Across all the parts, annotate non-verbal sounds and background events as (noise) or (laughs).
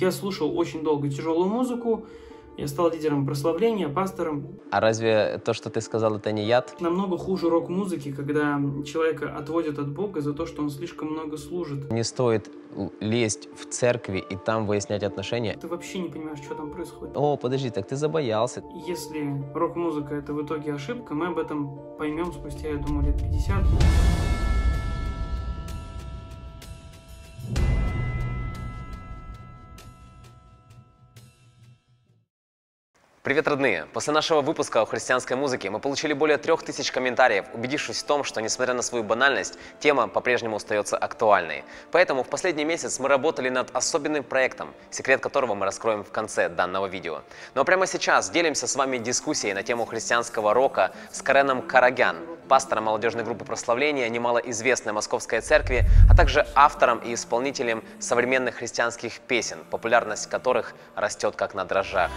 Я слушал очень долго тяжелую музыку, я стал лидером прославления, пастором. А разве то, что ты сказал, это не яд? Намного хуже рок-музыки, когда человека отводят от Бога за то, что он слишком много служит. Не стоит лезть в церкви и там выяснять отношения. Ты вообще не понимаешь, что там происходит. О, подожди, так ты забоялся. Если рок-музыка это в итоге ошибка, мы об этом поймем спустя, я думаю, лет 50. Привет, родные! После нашего выпуска о христианской музыке мы получили более трех тысяч комментариев, убедившись в том, что, несмотря на свою банальность, тема по-прежнему остается актуальной. Поэтому в последний месяц мы работали над особенным проектом, секрет которого мы раскроем в конце данного видео. Но ну а прямо сейчас делимся с вами дискуссией на тему христианского рока с Кареном Карагян, пастором молодежной группы прославления, немало известной Московской церкви, а также автором и исполнителем современных христианских песен, популярность которых растет как на дрожжах.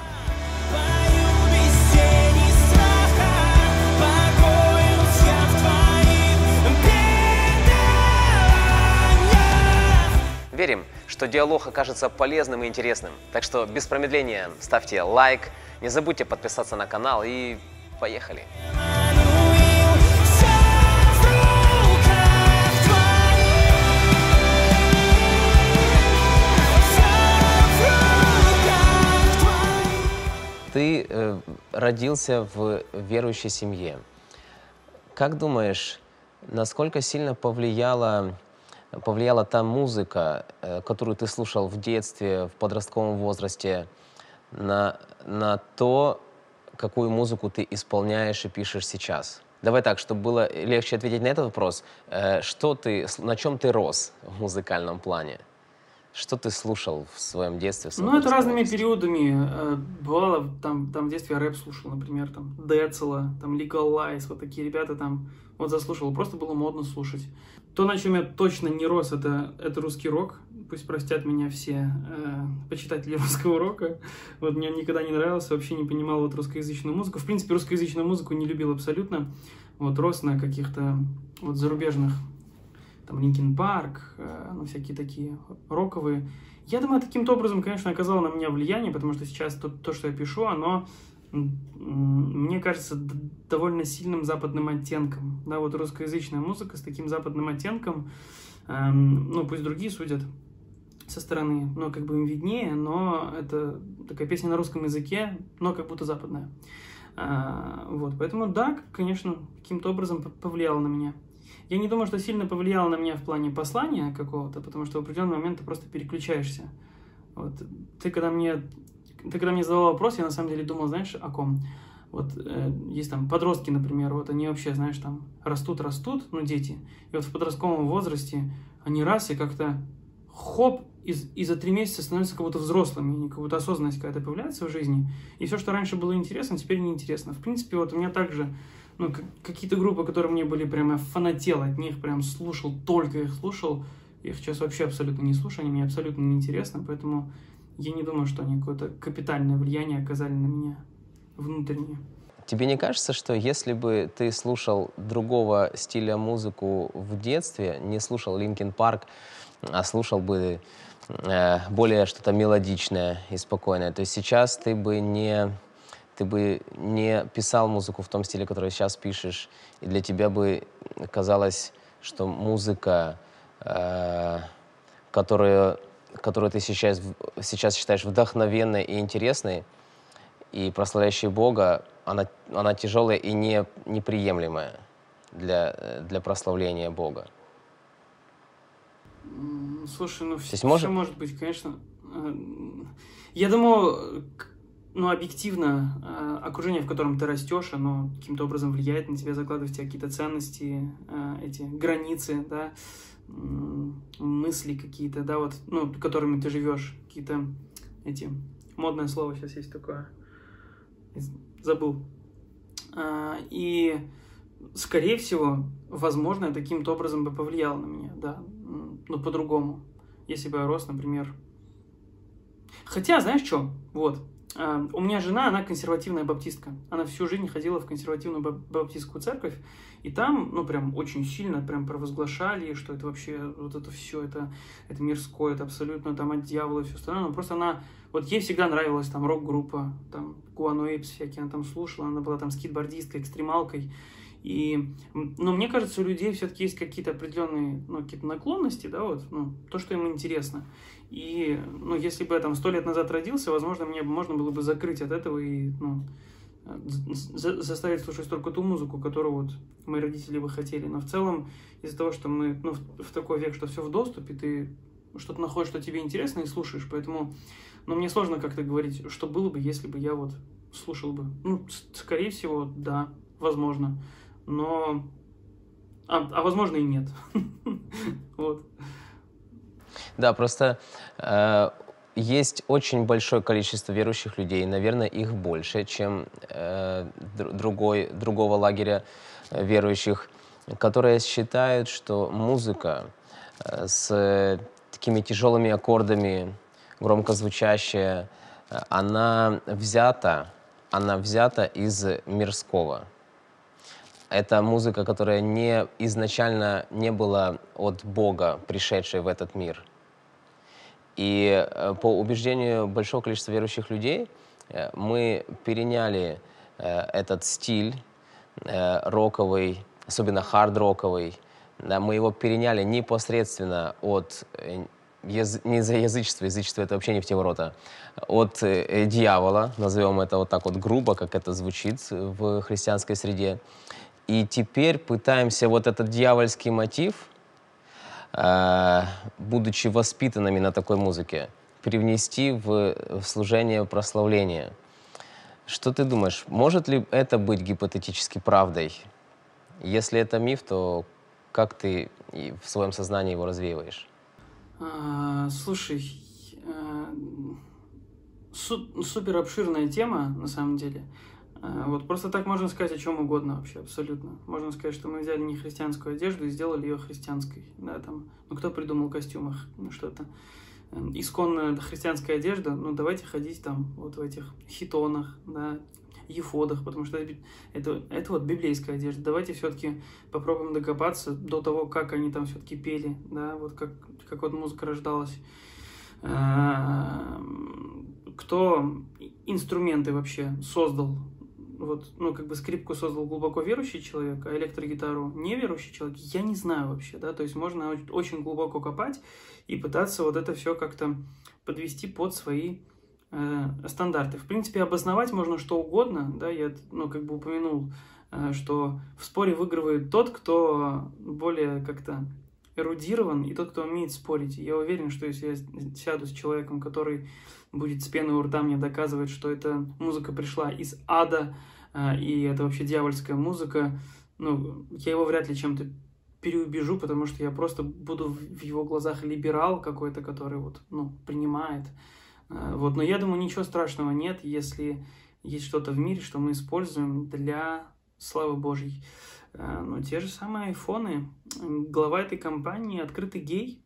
Верим, что диалог окажется полезным и интересным. Так что без промедления ставьте лайк, не забудьте подписаться на канал и поехали! Ты э, родился в верующей семье. Как думаешь, насколько сильно повлияло повлияла та музыка, э, которую ты слушал в детстве, в подростковом возрасте, на, на то, какую музыку ты исполняешь и пишешь сейчас? Давай так, чтобы было легче ответить на этот вопрос. Э, что ты, на чем ты рос в музыкальном плане? Что ты слушал в своем детстве? В своем ну, это разными периодами. Э, бывало, там, там в детстве я рэп слушал, например, там, Децела, там, Legalize, вот такие ребята там, вот заслушал, просто было модно слушать. То, на чем я точно не рос, это, это русский рок. Пусть простят меня все э, почитатели (laughs) русского рока. Вот мне он никогда не нравился, вообще не понимал вот русскоязычную музыку. В принципе, русскоязычную музыку не любил абсолютно. Вот рос на каких-то вот зарубежных, там, Linkin Park, э, ну, всякие такие роковые. Я думаю, каким-то образом, конечно, оказало на меня влияние, потому что сейчас то, то что я пишу, оно мне кажется, довольно сильным западным оттенком. Да, вот русскоязычная музыка с таким западным оттенком, эм, ну, пусть другие судят со стороны, но как бы им виднее, но это такая песня на русском языке, но как будто западная. А, вот, поэтому да, конечно, каким-то образом повлияло на меня. Я не думаю, что сильно повлияло на меня в плане послания какого-то, потому что в определенный момент ты просто переключаешься. Вот. Ты когда мне ты когда мне задал вопрос, я на самом деле думал, знаешь, о ком? Вот э, есть там подростки, например, вот они вообще, знаешь, там растут, растут, ну, дети. И вот в подростковом возрасте они раз и как-то хоп, и, и за три месяца становятся как будто взрослыми, как будто осознанность какая-то появляется в жизни. И все, что раньше было интересно, теперь неинтересно. В принципе, вот у меня также ну, какие-то группы, которые мне были прямо фанател от них, прям слушал, только их слушал, их сейчас вообще абсолютно не слушаю, они мне абсолютно неинтересны, поэтому я не думаю, что они какое-то капитальное влияние оказали на меня внутреннее. Тебе не кажется, что если бы ты слушал другого стиля музыку в детстве, не слушал Linkin Park, а слушал бы э, более что-то мелодичное и спокойное, то есть сейчас ты бы не ты бы не писал музыку в том стиле, который сейчас пишешь, и для тебя бы казалось, что музыка, э, которую которую ты сейчас, сейчас считаешь вдохновенной и интересной, и прославляющей Бога, она, она тяжелая и не, неприемлемая для, для прославления Бога. Слушай, ну все, все может быть, конечно. Э, я думаю, ну, объективно, э, окружение, в котором ты растешь, оно каким-то образом влияет на тебя, закладывает в тебя какие-то ценности, э, эти границы, да, мысли какие-то, да, вот, ну, которыми ты живешь, какие-то эти, модное слово сейчас есть такое, забыл. А, и, скорее всего, возможно, это каким-то образом бы повлияло на меня, да, ну, по-другому. Если бы я рос, например... Хотя, знаешь что, вот, э, у меня жена, она консервативная баптистка. Она всю жизнь ходила в консервативную баптистскую церковь, и там, ну, прям очень сильно прям провозглашали, что это вообще, вот это все, это, это мирское, это абсолютно там от дьявола и все остальное. Но просто она, вот ей всегда нравилась там рок-группа, там Гуано Эйпс всякие, она там слушала, она была там скейтбордисткой, экстремалкой. И, ну, мне кажется, у людей все-таки есть какие-то определенные, ну, какие-то наклонности, да, вот, ну, то, что им интересно. И, ну, если бы я там сто лет назад родился, возможно, мне можно было бы закрыть от этого и, ну, за заставить слушать только ту музыку, которую вот мои родители бы хотели. Но в целом, из-за того, что мы, ну, в, в такой век, что все в доступе, ты что-то находишь, что тебе интересно, и слушаешь. Поэтому, ну, мне сложно как-то говорить, что было бы, если бы я вот слушал бы. Ну, скорее всего, да, возможно но... А, а возможно и нет. (laughs) вот. Да, просто э, есть очень большое количество верующих людей, наверное, их больше, чем э, другой, другого лагеря э, верующих, которые считают, что музыка э, с такими тяжелыми аккордами, громко звучащая, э, она взята, она взята из мирского. Это музыка, которая не, изначально не была от Бога, пришедшей в этот мир. И э, по убеждению большого количества верующих людей, э, мы переняли э, этот стиль роковый, особенно хард-роковый, да, мы его переняли непосредственно от яз... не за язычество, язычество это вообще не в те ворота, от дьявола, назовем это вот так вот грубо, как это звучит в христианской среде. И теперь пытаемся вот этот дьявольский мотив, будучи воспитанными на такой музыке, привнести в, служение прославления. Что ты думаешь, может ли это быть гипотетически правдой? Если это миф, то как ты в своем сознании его развеиваешь? А, слушай, э, су- супер обширная тема на самом деле. А, вот просто так можно сказать о чем угодно вообще, абсолютно. Можно сказать, что мы взяли не христианскую одежду и сделали ее христианской. Да, там, ну кто придумал костюмы, ну что-то. Эм, исконная христианская одежда, ну давайте ходить там вот в этих хитонах, да, ефодах, потому что это, это вот библейская одежда. Давайте все-таки попробуем докопаться до того, как они там все-таки пели, да, вот как, как вот музыка рождалась. Эм, кто инструменты вообще создал вот, ну, как бы скрипку создал глубоко верующий человек, а электрогитару неверующий человек, я не знаю вообще, да, то есть можно очень глубоко копать и пытаться вот это все как-то подвести под свои э, стандарты. В принципе, обосновать можно что угодно, да, я, ну, как бы упомянул, э, что в споре выигрывает тот, кто более как-то эрудирован, и тот, кто умеет спорить. Я уверен, что если я сяду с человеком, который будет с пеной у рта мне доказывать, что эта музыка пришла из ада, и это вообще дьявольская музыка, ну, я его вряд ли чем-то переубежу, потому что я просто буду в его глазах либерал какой-то, который вот, ну, принимает. Э, вот, но я думаю, ничего страшного нет, если есть что-то в мире, что мы используем для славы Божьей. Э, ну, те же самые айфоны. Глава этой компании открытый гей.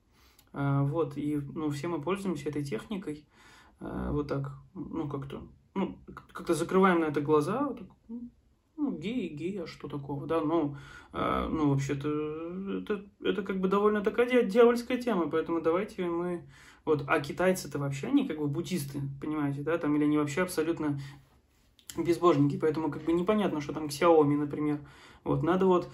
Вот, и, ну, все мы пользуемся этой техникой. Вот так, ну, как-то, ну, как-то закрываем на это глаза, так, ну, гей, гей, а что такого, да, ну, э, ну, вообще-то, это, это как бы довольно такая дьявольская тема, поэтому давайте мы, вот, а китайцы-то вообще, они как бы буддисты, понимаете, да, там, или они вообще абсолютно безбожники, поэтому как бы непонятно, что там Xiaomi, например, вот, надо вот,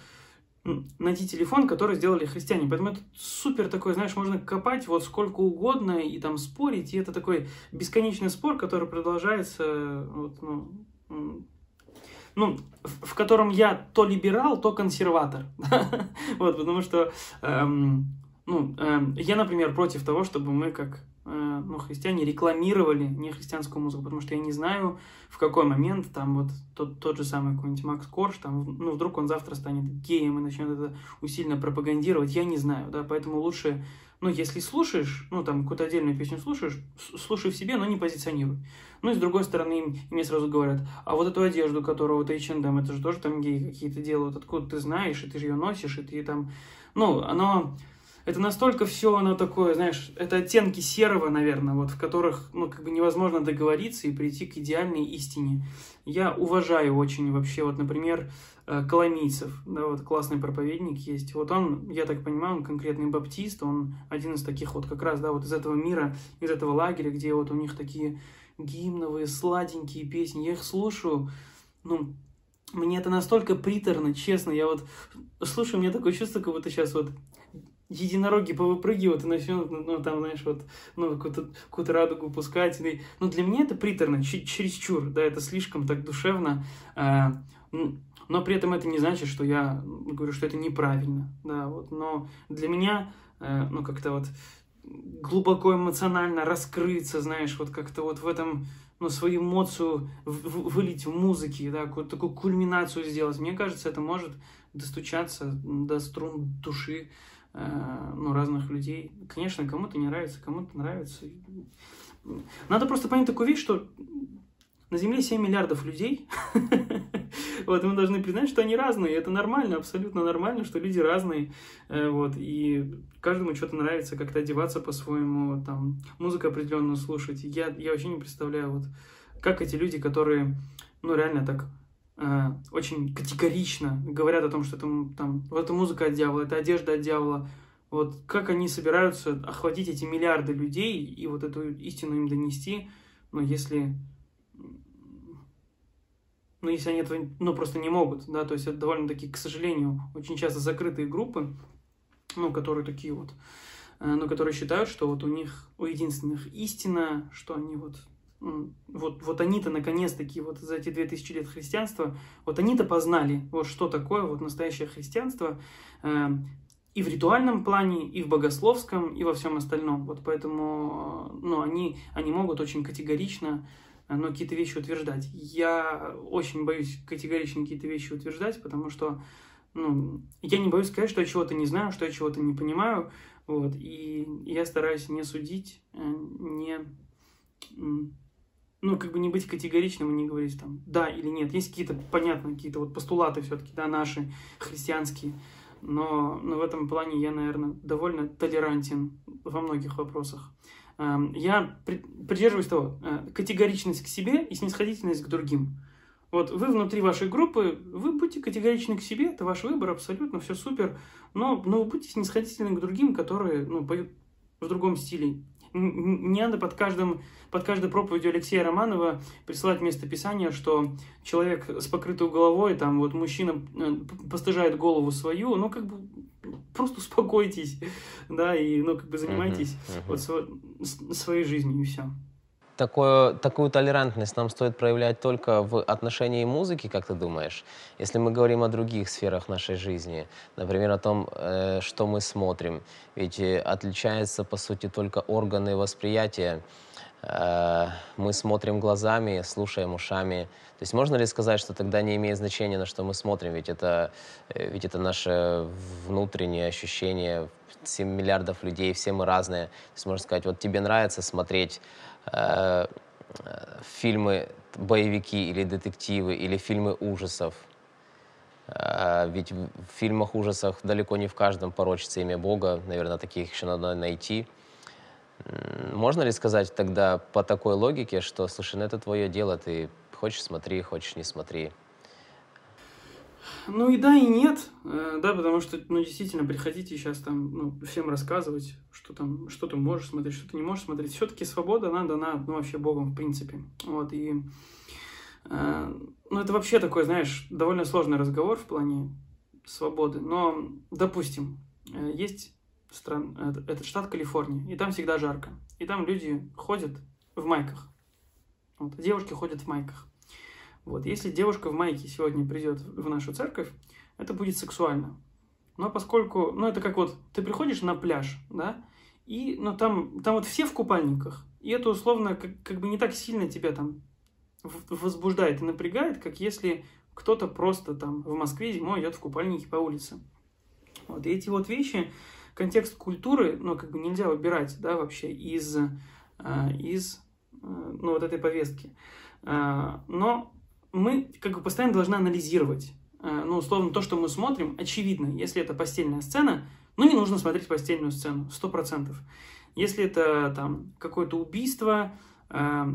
найти телефон, который сделали христиане. Поэтому это супер такой, знаешь, можно копать вот сколько угодно и там спорить, и это такой бесконечный спор, который продолжается, вот, ну, ну, в, в котором я то либерал, то консерватор. (laughs) вот, потому что, эм, ну, эм, я, например, против того, чтобы мы как Э, ну, христиане рекламировали не христианскую музыку, потому что я не знаю, в какой момент там вот тот, тот же самый какой-нибудь Макс Корж, там, ну, вдруг он завтра станет геем и начнет это усиленно пропагандировать, я не знаю, да, поэтому лучше, ну, если слушаешь, ну, там, какую-то отдельную песню слушаешь, слушай в себе, но не позиционируй. Ну, и с другой стороны, им, мне сразу говорят, а вот эту одежду, которую вот H&M, это же тоже там геи какие-то делают, откуда ты знаешь, и ты же ее носишь, и ты там, ну, оно это настолько все оно такое, знаешь, это оттенки серого, наверное, вот в которых, ну, как бы невозможно договориться и прийти к идеальной истине. Я уважаю очень вообще, вот, например, э, Коломийцев, да, вот классный проповедник есть. Вот он, я так понимаю, он конкретный баптист, он один из таких вот как раз, да, вот из этого мира, из этого лагеря, где вот у них такие гимновые, сладенькие песни. Я их слушаю, ну, мне это настолько приторно, честно. Я вот слушаю, у меня такое чувство, как будто сейчас вот единороги повыпрыгивают и начнут, ну, ну там, знаешь, вот, ну, какую-то какую радугу пускать. И, ну, для меня это приторно, чересчур, да, это слишком так душевно. Э, но при этом это не значит, что я говорю, что это неправильно, да, вот. Но для меня, э, ну, как-то вот глубоко эмоционально раскрыться, знаешь, вот как-то вот в этом, ну, свою эмоцию вылить в музыке, да, какую-то такую кульминацию сделать. Мне кажется, это может достучаться до струн души, ну, разных людей. Конечно, кому-то не нравится, кому-то нравится. Надо просто понять такую вещь, что на Земле 7 миллиардов людей. (laughs) вот, мы должны признать, что они разные. Это нормально, абсолютно нормально, что люди разные. Э, вот, и каждому что-то нравится, как-то одеваться по-своему, там, музыку определенную слушать. Я, я вообще не представляю, вот, как эти люди, которые, ну, реально так Э, очень категорично говорят о том, что это, там, вот эта музыка от дьявола, это одежда от дьявола. Вот как они собираются охватить эти миллиарды людей и вот эту истину им донести, ну, если, ну, если они этого, ну, просто не могут, да, то есть это довольно-таки, к сожалению, очень часто закрытые группы, ну, которые такие вот, э, ну, которые считают, что вот у них, у единственных истина, что они вот вот, вот они-то наконец-таки вот за эти две тысячи лет христианства, вот они-то познали, вот что такое вот настоящее христианство э, и в ритуальном плане, и в богословском, и во всем остальном. Вот поэтому, э, ну, они, они могут очень категорично э, но какие-то вещи утверждать. Я очень боюсь категорично какие-то вещи утверждать, потому что ну, я не боюсь сказать, что я чего-то не знаю, что я чего-то не понимаю, вот, и я стараюсь не судить, э, не ну, как бы не быть категоричным и не говорить там да или нет. Есть какие-то, понятно, какие-то вот постулаты все-таки, да, наши, христианские. Но, но в этом плане я, наверное, довольно толерантен во многих вопросах. Эм, я придерживаюсь того, э, категоричность к себе и снисходительность к другим. Вот вы внутри вашей группы, вы будьте категоричны к себе, это ваш выбор, абсолютно, все супер, но, но вы будьте снисходительны к другим, которые ну, поют в другом стиле, не надо под, каждым, под каждой проповедью Алексея Романова присылать местописание, что человек с покрытой головой, там вот мужчина э, постыжает голову свою, ну как бы просто успокойтесь, (laughs) да, и ну как бы занимайтесь uh-huh, uh-huh. вот своей жизнью и все. Такое, такую толерантность нам стоит проявлять только в отношении музыки, как ты думаешь? Если мы говорим о других сферах нашей жизни, например, о том, э, что мы смотрим, ведь э, отличаются, по сути, только органы восприятия. Э, мы смотрим глазами, слушаем ушами. То есть можно ли сказать, что тогда не имеет значения, на что мы смотрим, ведь это, э, ведь это наше внутреннее ощущение, 7 миллиардов людей, все мы разные. То есть можно сказать, вот тебе нравится смотреть Э, фильмы, боевики или детективы, или фильмы ужасов. Э, ведь в фильмах ужасов далеко не в каждом порочится имя Бога. Наверное, таких еще надо найти. Можно ли сказать тогда по такой логике, что, слушай, ну это твое дело, ты хочешь смотри, хочешь не смотри? Ну и да, и нет, э, да, потому что, ну, действительно, приходите сейчас там, ну, всем рассказывать, что там, что ты можешь смотреть, что ты не можешь смотреть. Все-таки свобода, она дана, ну, вообще Богом, в принципе. Вот, и, э, ну, это вообще такой, знаешь, довольно сложный разговор в плане свободы. Но, допустим, э, есть стран, этот, этот штат Калифорния, и там всегда жарко. И там люди ходят в майках. Вот, девушки ходят в майках. Вот, если девушка в майке сегодня придет в нашу церковь, это будет сексуально. Но поскольку, ну это как вот, ты приходишь на пляж, да, и, ну там, там вот все в купальниках, и это условно как, как бы не так сильно тебя там возбуждает и напрягает, как если кто-то просто там в Москве зимой идет в купальнике по улице. Вот, и эти вот вещи, контекст культуры, ну, как бы нельзя выбирать, да, вообще из, э, из э, ну, вот этой повестки. Э, но мы как бы постоянно должны анализировать. Э, ну, условно, то, что мы смотрим, очевидно, если это постельная сцена, Ну, не нужно смотреть постельную сцену, сто процентов. Если это там какое-то убийство, э,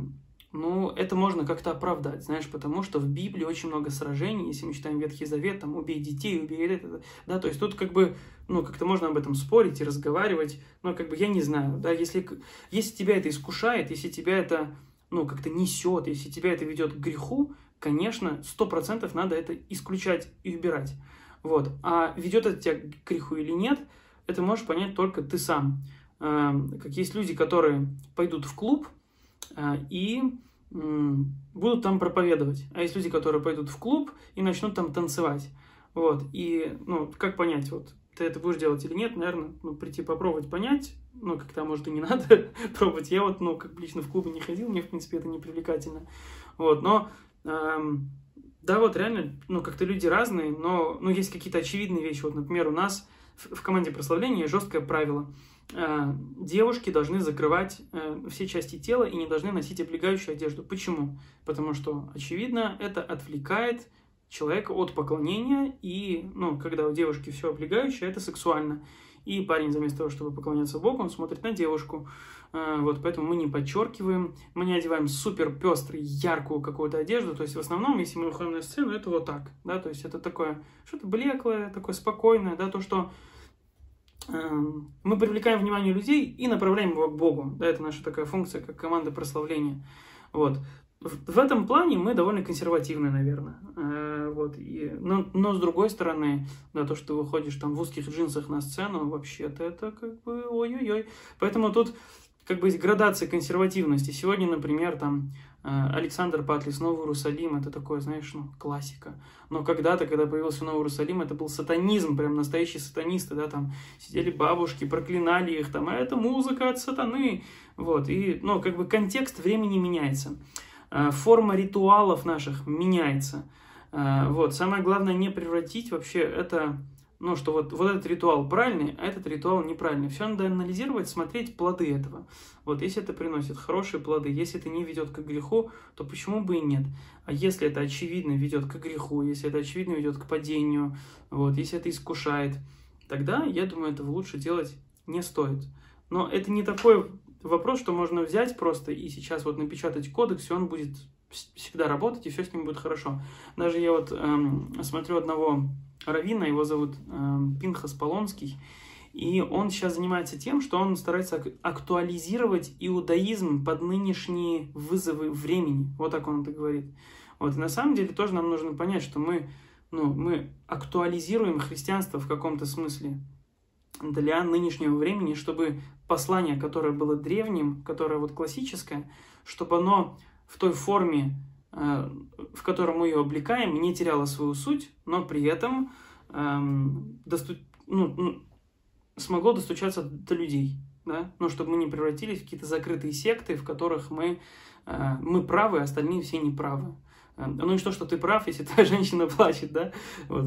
ну, это можно как-то оправдать, знаешь, потому что в Библии очень много сражений, если мы читаем Ветхий Завет, там, убей детей, убей это, да, то есть тут как бы, ну, как-то можно об этом спорить и разговаривать, но как бы я не знаю, да, если, если тебя это искушает, если тебя это, ну, как-то несет, если тебя это ведет к греху, конечно, сто процентов надо это исключать и убирать, вот, а ведет это тебя к греху или нет, это можешь понять только ты сам, как есть люди, которые пойдут в клуб, а, и будут там проповедовать. А есть люди, которые пойдут в клуб и начнут там танцевать. Вот. И, ну, как понять, вот, ты это будешь делать или нет, наверное, ну, прийти попробовать понять, ну, как-то, может, и не (laughs) надо пробовать. Я вот, ну, как лично в клубы не ходил, мне, в принципе, это не привлекательно. Вот, но, эм, да, вот реально, ну, как-то люди разные, но, ну, есть какие-то очевидные вещи. Вот, например, у нас в, команде прославления жесткое правило – Э, девушки должны закрывать э, все части тела и не должны носить облегающую одежду. Почему? Потому что, очевидно, это отвлекает человека от поклонения, и, ну, когда у девушки все облегающее, это сексуально. И парень, вместо того, чтобы поклоняться Богу, он смотрит на девушку. Э, вот, поэтому мы не подчеркиваем, мы не одеваем супер пеструю, яркую какую-то одежду. То есть, в основном, если мы выходим на сцену, это вот так, да, то есть, это такое, что-то блеклое, такое спокойное, да, то, что Эм, мы привлекаем внимание людей и направляем его к Богу. Да, это наша такая функция, как команда прославления. Вот. В, этом плане мы довольно консервативны, наверное. Э, вот. И, но, но с другой стороны, да, то, что выходишь там в узких джинсах на сцену, вообще-то это как бы ой-ой-ой. Поэтому тут как бы есть градация консервативности. Сегодня, например, там Э, Александр Патлис, Новый Иерусалим, это такое, знаешь, ну, классика. Но когда-то, когда появился Новый Иерусалим, это был сатанизм, прям настоящие сатанисты, да, там сидели бабушки, проклинали их, там, а это музыка от сатаны, вот, и, ну, как бы контекст времени меняется, э, форма ритуалов наших меняется, э, вот, самое главное не превратить вообще это ну, что вот, вот этот ритуал правильный, а этот ритуал неправильный. Все надо анализировать, смотреть плоды этого. Вот если это приносит хорошие плоды, если это не ведет к греху, то почему бы и нет? А если это очевидно ведет к греху, если это очевидно ведет к падению, вот, если это искушает, тогда, я думаю, этого лучше делать не стоит. Но это не такой вопрос, что можно взять просто и сейчас вот напечатать кодекс, и он будет всегда работать, и все с ним будет хорошо. Даже я вот эм, смотрю одного равина, его зовут э, Пинхас Полонский, и он сейчас занимается тем, что он старается актуализировать иудаизм под нынешние вызовы времени. Вот так он это говорит. Вот, и на самом деле тоже нам нужно понять, что мы, ну, мы актуализируем христианство в каком-то смысле для нынешнего времени, чтобы послание, которое было древним, которое вот классическое, чтобы оно в той форме, в котором мы ее облекаем, не теряла свою суть, но при этом эм, досту... ну, смогло достучаться до людей, да? ну, чтобы мы не превратились в какие-то закрытые секты, в которых мы, э, мы правы, а остальные все неправы. Э, ну и что, что ты прав, если (laughs) твоя женщина плачет, да? Вот.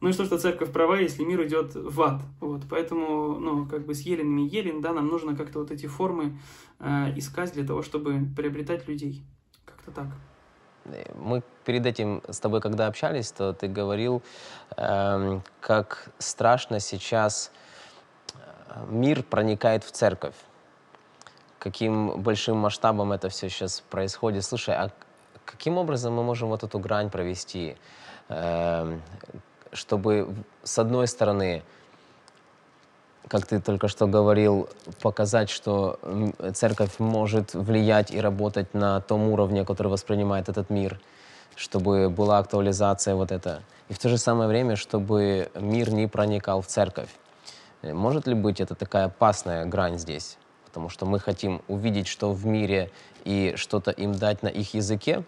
Ну и что, что церковь права, если мир идет в ад. Вот. Поэтому, ну, как бы с Еленами Елен, да, нам нужно как-то вот эти формы э, искать для того, чтобы приобретать людей. Как-то так мы перед этим с тобой, когда общались, то ты говорил, э, как страшно сейчас э, мир проникает в церковь. Каким большим масштабом это все сейчас происходит. Слушай, а каким образом мы можем вот эту грань провести, э, чтобы, с одной стороны, как ты только что говорил, показать, что церковь может влиять и работать на том уровне, который воспринимает этот мир, чтобы была актуализация вот это. И в то же самое время, чтобы мир не проникал в церковь. Может ли быть это такая опасная грань здесь? Потому что мы хотим увидеть, что в мире, и что-то им дать на их языке,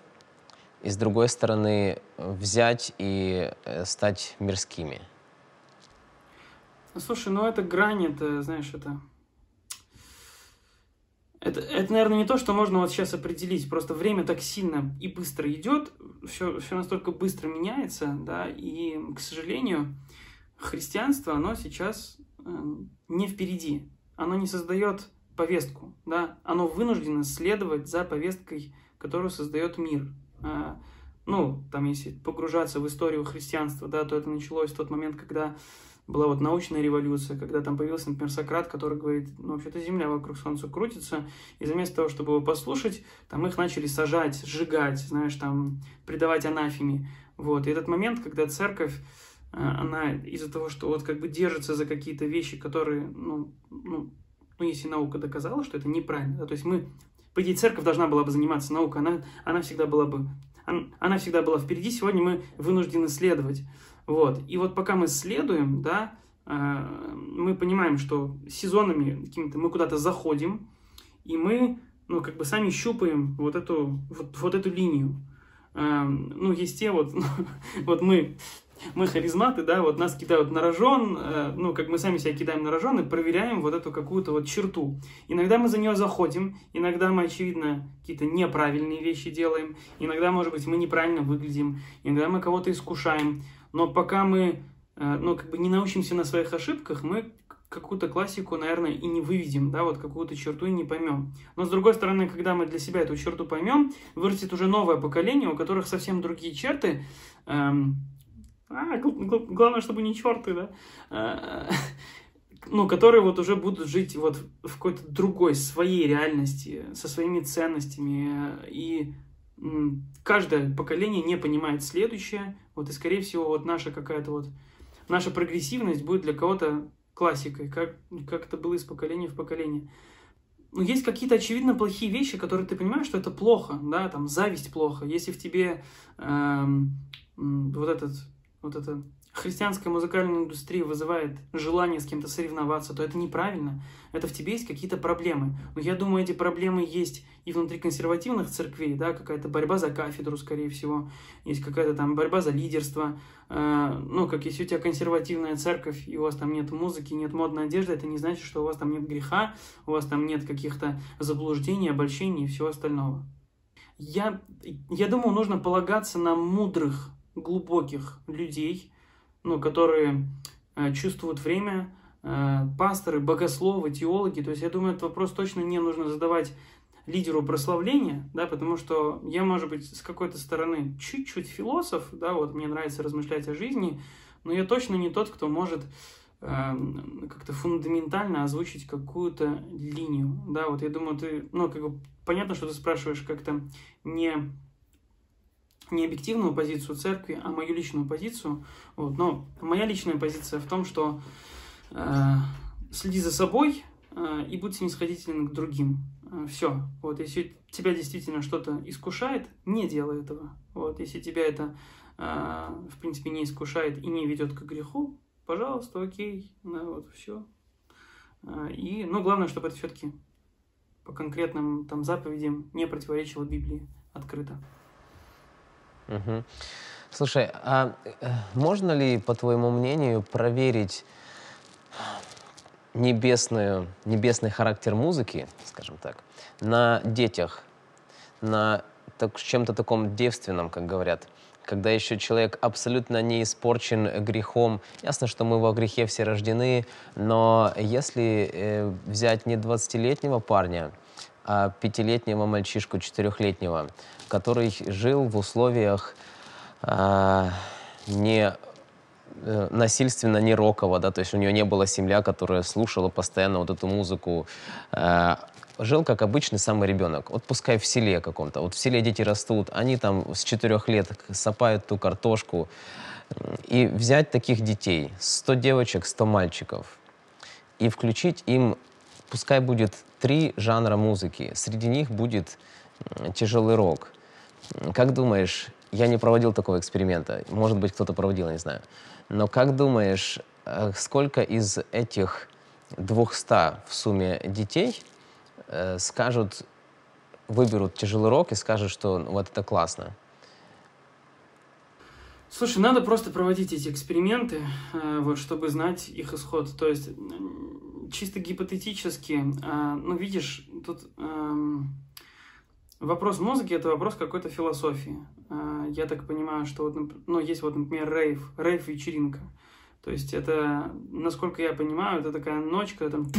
и с другой стороны взять и э, стать мирскими – ну, слушай, ну это грань, это, знаешь, это... Это, это, наверное, не то, что можно вот сейчас определить. Просто время так сильно и быстро идет, все, все настолько быстро меняется, да, и, к сожалению, христианство, оно сейчас э, не впереди. Оно не создает повестку, да, оно вынуждено следовать за повесткой, которую создает мир. Э, ну, там, если погружаться в историю христианства, да, то это началось в тот момент, когда была вот научная революция, когда там появился, например, Сократ, который говорит, ну, вообще-то Земля вокруг Солнца крутится, и вместо того, чтобы его послушать, там их начали сажать, сжигать, знаешь, там, предавать анафеме. Вот, и этот момент, когда церковь, э, она из-за того, что вот как бы держится за какие-то вещи, которые, ну, ну, ну, если наука доказала, что это неправильно, да, то есть мы, по идее, церковь должна была бы заниматься наукой, она, она всегда была бы, она, она всегда была впереди, сегодня мы вынуждены следовать. Вот. И вот пока мы следуем, да, э, мы понимаем, что сезонами какими-то мы куда-то заходим, и мы, ну, как бы сами щупаем вот эту, вот, вот эту линию. Э, ну, есть те вот, (laughs) вот мы, мы харизматы, да, вот нас кидают на рожон, э, ну, как мы сами себя кидаем на рожон и проверяем вот эту какую-то вот черту. Иногда мы за нее заходим, иногда мы, очевидно, какие-то неправильные вещи делаем, иногда, может быть, мы неправильно выглядим, иногда мы кого-то искушаем, но пока мы э, ну, как бы не научимся на своих ошибках, мы какую-то классику, наверное, и не выведем, да, вот какую-то черту и не поймем. Но с другой стороны, когда мы для себя эту черту поймем, вырастет уже новое поколение, у которых совсем другие черты. Эм, а, главное, чтобы не черты, да. Э, ну, которые вот уже будут жить вот в какой-то другой, своей реальности, со своими ценностями. И каждое поколение не понимает следующее, вот, и, скорее всего, вот наша какая-то вот, наша прогрессивность будет для кого-то классикой, как, как это было из поколения в поколение. Но есть какие-то очевидно плохие вещи, которые ты понимаешь, что это плохо, да, там, зависть плохо. Если в тебе эм, вот этот, вот это христианская музыкальная индустрия вызывает желание с кем-то соревноваться, то это неправильно. Это в тебе есть какие-то проблемы. Но я думаю, эти проблемы есть и внутри консервативных церквей, да, какая-то борьба за кафедру, скорее всего, есть какая-то там борьба за лидерство. Э, ну, как если у тебя консервативная церковь, и у вас там нет музыки, нет модной одежды, это не значит, что у вас там нет греха, у вас там нет каких-то заблуждений, обольщений и всего остального. Я, я думаю, нужно полагаться на мудрых, глубоких людей, ну, которые э, чувствуют время, э, пасторы, богословы, теологи. То есть я думаю, этот вопрос точно не нужно задавать лидеру прославления, да, потому что я, может быть, с какой-то стороны чуть-чуть философ, да, вот мне нравится размышлять о жизни, но я точно не тот, кто может э, как-то фундаментально озвучить какую-то линию, да, вот я думаю, ты, ну, как бы понятно, что ты спрашиваешь как-то не не объективную позицию церкви, а мою личную позицию. Вот. Но моя личная позиция в том, что э, следи за собой э, и будь снисходителен к другим. Э, все. Вот. Если тебя действительно что-то искушает, не делай этого. Вот. Если тебя это, э, в принципе, не искушает и не ведет к греху, пожалуйста, окей. Да, вот, все. Э, и, ну, главное, чтобы это все-таки по конкретным там заповедям не противоречило Библии открыто. Угу. Слушай, а э, можно ли, по твоему мнению, проверить небесную, небесный характер музыки, скажем так, на детях, на так, чем-то таком девственном, как говорят, когда еще человек абсолютно не испорчен грехом. Ясно, что мы во грехе все рождены, но если э, взять не 20-летнего парня, пятилетнего мальчишку, четырехлетнего, который жил в условиях э, не э, насильственно не роково, да, то есть у него не было семья, которая слушала постоянно вот эту музыку. Э, жил как обычный самый ребенок. Вот пускай в селе каком-то. Вот в селе дети растут, они там с четырех лет сапают ту картошку. И взять таких детей, 100 девочек, 100 мальчиков, и включить им, пускай будет три жанра музыки. Среди них будет тяжелый рок. Как думаешь, я не проводил такого эксперимента, может быть, кто-то проводил, не знаю. Но как думаешь, э, сколько из этих 200 в сумме детей э, скажут, выберут тяжелый рок и скажут, что вот это классно? Слушай, надо просто проводить эти эксперименты, э, вот, чтобы знать их исход. То есть чисто гипотетически, а, ну, видишь, тут эм, вопрос музыки — это вопрос какой-то философии. А, я так понимаю, что вот, ну, есть вот, например, рейв, рейв-вечеринка. То есть это, насколько я понимаю, это такая ночь, когда там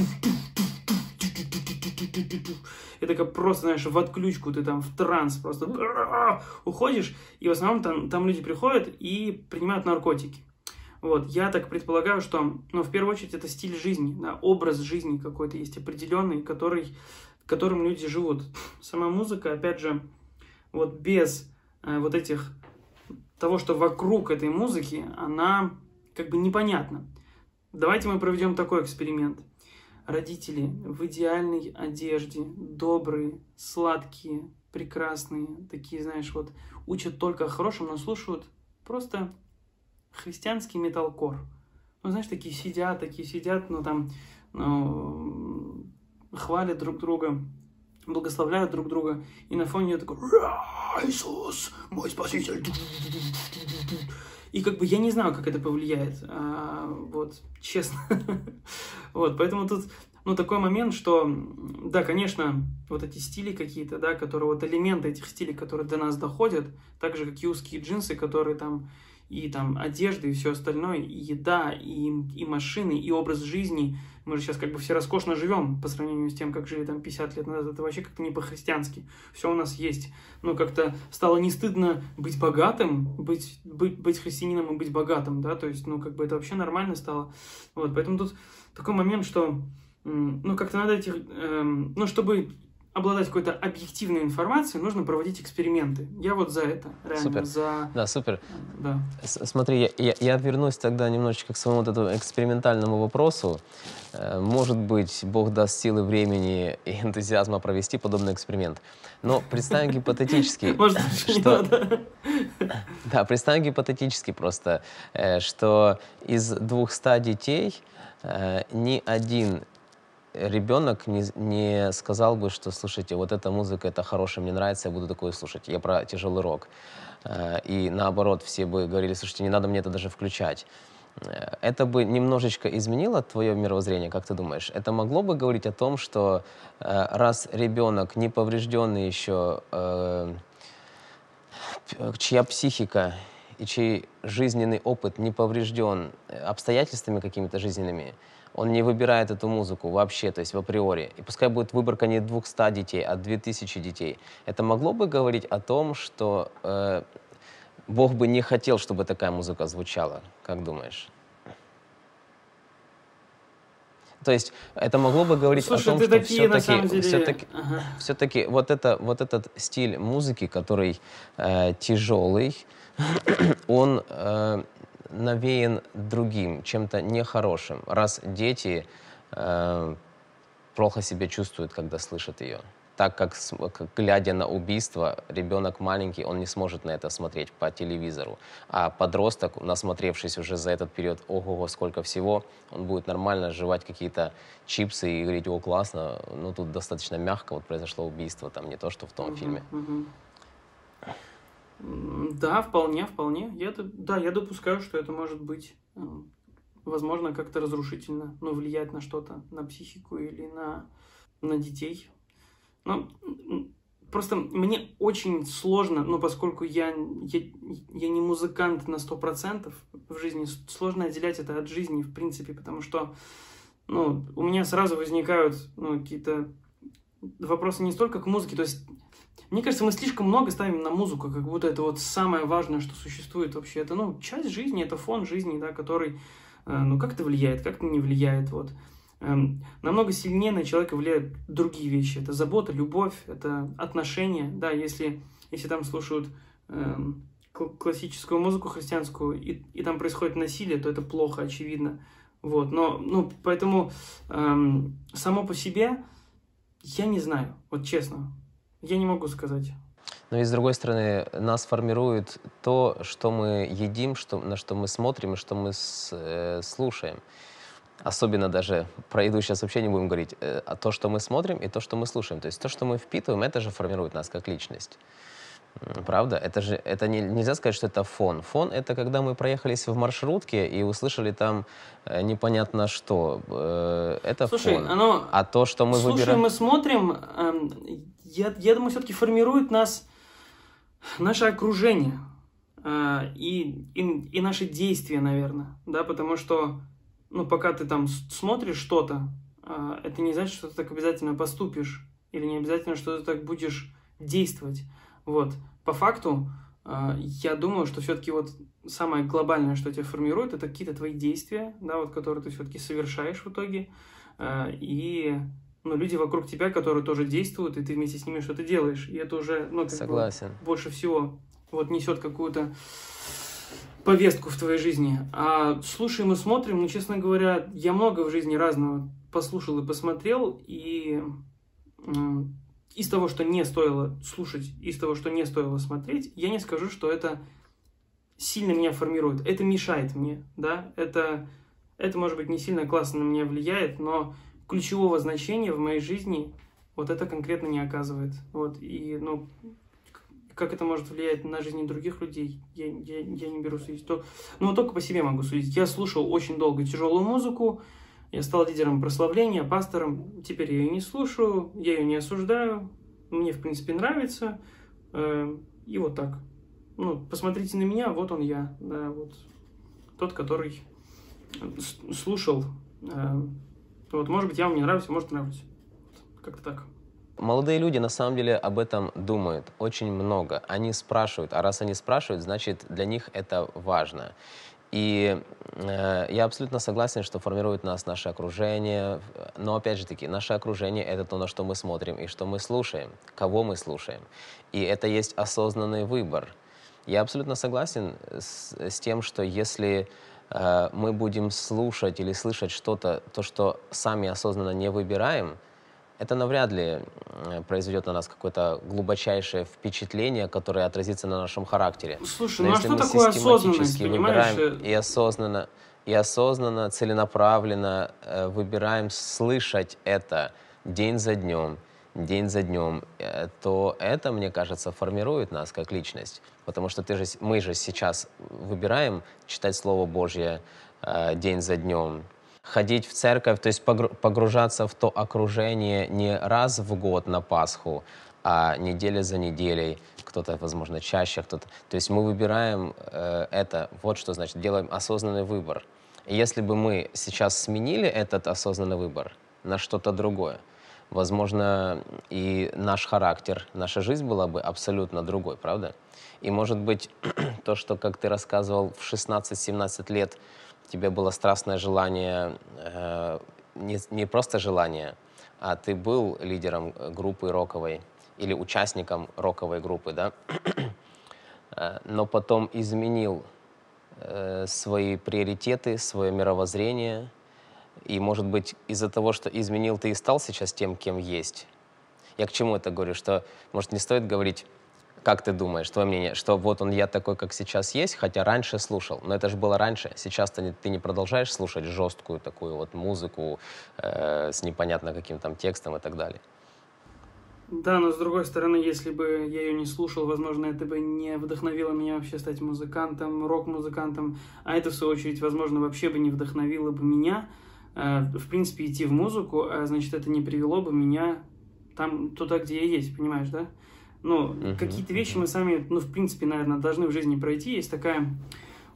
и такая просто, знаешь, в отключку, ты там в транс просто уходишь, и в основном там, там люди приходят и принимают наркотики. Вот, я так предполагаю, что, ну, в первую очередь, это стиль жизни, да, образ жизни какой-то есть определенный, который, которым люди живут. (laughs) Сама музыка, опять же, вот без э, вот этих, того, что вокруг этой музыки, она как бы непонятна. Давайте мы проведем такой эксперимент. Родители в идеальной одежде, добрые, сладкие, прекрасные, такие, знаешь, вот учат только о хорошем, но слушают просто христианский металкор. Ну, знаешь, такие сидят, такие сидят, ну, там, ну, хвалят друг друга, благословляют друг друга, и на фоне я такой, Иисус, мой спаситель. И как бы я не знаю, как это повлияет, а, вот, честно. (laughs) вот, поэтому тут, ну, такой момент, что, да, конечно, вот эти стили какие-то, да, которые, вот элементы этих стилей, которые до нас доходят, так же, как и узкие джинсы, которые там и там одежда, и все остальное, и еда, и, и машины, и образ жизни. Мы же сейчас как бы все роскошно живем по сравнению с тем, как жили там 50 лет назад. Это вообще как-то не по-христиански. Все у нас есть. Ну, как-то стало не стыдно быть богатым, быть, быть, быть христианином и быть богатым, да, то есть, ну, как бы это вообще нормально стало. Вот, поэтому тут такой момент, что, ну, как-то надо этих, эм, ну, чтобы обладать какой-то объективной информацией, нужно проводить эксперименты. Я вот за это, реально. Супер. За... Да, супер. Да. Смотри, я, я, я вернусь тогда немножечко к своему вот этому экспериментальному вопросу. Э, может быть, Бог даст силы времени и энтузиазма провести подобный эксперимент. Но представим гипотетически, (laughs) что... (laughs) Да, представим гипотетически просто, э, что из 200 детей э, ни один ребенок не, не сказал бы, что, слушайте, вот эта музыка, это хорошая, мне нравится, я буду такое слушать. Я про тяжелый рок. Э, и наоборот, все бы говорили, слушайте, не надо мне это даже включать. Э, это бы немножечко изменило твое мировоззрение, как ты думаешь? Это могло бы говорить о том, что э, раз ребенок не поврежденный еще, чья психика и чей жизненный опыт не поврежден обстоятельствами какими-то жизненными, он не выбирает эту музыку вообще, то есть в априори. И пускай будет выборка не 200 детей, а 2000 детей. Это могло бы говорить о том, что э, Бог бы не хотел, чтобы такая музыка звучала, как думаешь? То есть это могло бы говорить Слушай, о том, что все-таки, деле... все-таки, ага. все-таки вот, это, вот этот стиль музыки, который э, тяжелый, (clears throat) он э, навеян другим, чем-то нехорошим, раз дети э, плохо себя чувствуют, когда слышат ее. Так как, глядя на убийство, ребенок маленький, он не сможет на это смотреть по телевизору. А подросток, насмотревшись уже за этот период, ого-го, сколько всего, он будет нормально жевать какие-то чипсы и говорить, о, классно, ну тут достаточно мягко вот произошло убийство, там не то, что в том uh-huh, фильме. Uh-huh. Да, вполне, вполне. Я, да, я допускаю, что это может быть, эм, возможно, как-то разрушительно, ну, влиять на что-то, на психику или на, на детей. Но просто мне очень сложно, ну, поскольку я, я, я не музыкант на сто процентов в жизни, сложно отделять это от жизни, в принципе, потому что, ну, у меня сразу возникают, ну, какие-то вопросы не столько к музыке, то есть мне кажется, мы слишком много ставим на музыку, как будто это вот самое важное, что существует вообще. Это, ну, часть жизни, это фон жизни, да, который, э, ну, как это влияет, как это не влияет, вот. Эм, намного сильнее на человека влияют другие вещи. Это забота, любовь, это отношения, да, если, если там слушают эм, классическую музыку христианскую, и, и там происходит насилие, то это плохо, очевидно. Вот, но, ну, поэтому эм, само по себе я не знаю, вот честно. Я не могу сказать. Но и с другой стороны, нас формирует то, что мы едим, что, на что мы смотрим и что мы с, э, слушаем. Особенно даже про еду сейчас вообще не будем говорить. Э, а то, что мы смотрим и то, что мы слушаем. То есть то, что мы впитываем, это же формирует нас как личность. Правда? Это же это не, нельзя сказать, что это фон. Фон это когда мы проехались в маршрутке и услышали там э, непонятно что. Э, это Слушай, фон. Оно... А то, что мы Слушай, выбираем. мы смотрим, э, я, я думаю, все-таки формирует нас наше окружение э, и, и, и наши действия, наверное, да, потому что, ну, пока ты там смотришь что-то, э, это не значит, что ты так обязательно поступишь или не обязательно, что ты так будешь действовать. Вот. По факту, а, я думаю, что все-таки вот самое глобальное, что тебя формирует, это какие-то твои действия, да, вот, которые ты все-таки совершаешь в итоге, а, и ну, люди вокруг тебя, которые тоже действуют, и ты вместе с ними что-то делаешь, и это уже, ну, как Согласен. Бы, больше всего вот несет какую-то повестку в твоей жизни. А слушаем и смотрим, ну, честно говоря, я много в жизни разного послушал и посмотрел, и из того, что не стоило слушать, из того, что не стоило смотреть, я не скажу, что это сильно меня формирует. Это мешает мне, да, это, это может быть не сильно классно на меня влияет, но ключевого значения в моей жизни вот это конкретно не оказывает. Вот, и, ну, как это может влиять на жизни других людей, я, я, я не беру судить. То, ну, только по себе могу судить. Я слушал очень долго тяжелую музыку, я стал лидером прославления, пастором. Теперь я ее не слушаю, я ее не осуждаю. Мне, в принципе, нравится. Э, и вот так. Ну, посмотрите на меня, вот он я. Да, вот тот, который слушал. Э, вот, может быть, я вам не нравлюсь, может, нравлюсь. Как-то так. Молодые люди на самом деле об этом думают очень много. Они спрашивают, а раз они спрашивают, значит для них это важно. И э, я абсолютно согласен, что формирует нас наше окружение. Но опять же таки, наше окружение — это то, на что мы смотрим и что мы слушаем, кого мы слушаем. И это есть осознанный выбор. Я абсолютно согласен с, с тем, что если э, мы будем слушать или слышать что-то, то, что сами осознанно не выбираем, это навряд ли произведет на нас какое-то глубочайшее впечатление, которое отразится на нашем характере. Слушай, Но ну а что такое осознанность, понимаешь? Выбираем и осознанно, и осознанно, целенаправленно э, выбираем слышать это день за днем, день за днем, э, то это, мне кажется, формирует нас как личность. Потому что ты же, мы же сейчас выбираем читать Слово Божье э, день за днем, ходить в церковь, то есть погружаться в то окружение не раз в год на Пасху, а неделя за неделей, кто-то, возможно, чаще, кто-то. То есть мы выбираем э, это, вот что значит, делаем осознанный выбор. Если бы мы сейчас сменили этот осознанный выбор на что-то другое, возможно, и наш характер, наша жизнь была бы абсолютно другой, правда? И, может быть, (clears throat) то, что, как ты рассказывал, в 16-17 лет тебе было страстное желание, э, не, не просто желание, а ты был лидером группы роковой или участником роковой группы, да, (clears throat) э, но потом изменил э, свои приоритеты, свое мировоззрение, и, может быть, из-за того, что изменил, ты и стал сейчас тем, кем есть. Я к чему это говорю? Что, может, не стоит говорить как ты думаешь, твое мнение, что вот он я такой, как сейчас есть, хотя раньше слушал, но это же было раньше. Сейчас ты не, ты не продолжаешь слушать жесткую такую вот музыку э, с непонятно каким там текстом и так далее. Да, но с другой стороны, если бы я ее не слушал, возможно, это бы не вдохновило меня вообще стать музыкантом, рок-музыкантом, а это, в свою очередь, возможно, вообще бы не вдохновило бы меня, в принципе, идти в музыку, а значит, это не привело бы меня там, туда, где я есть, понимаешь, да? Ну, uh-huh, какие-то вещи мы сами, ну, в принципе, наверное, должны в жизни пройти. Есть такая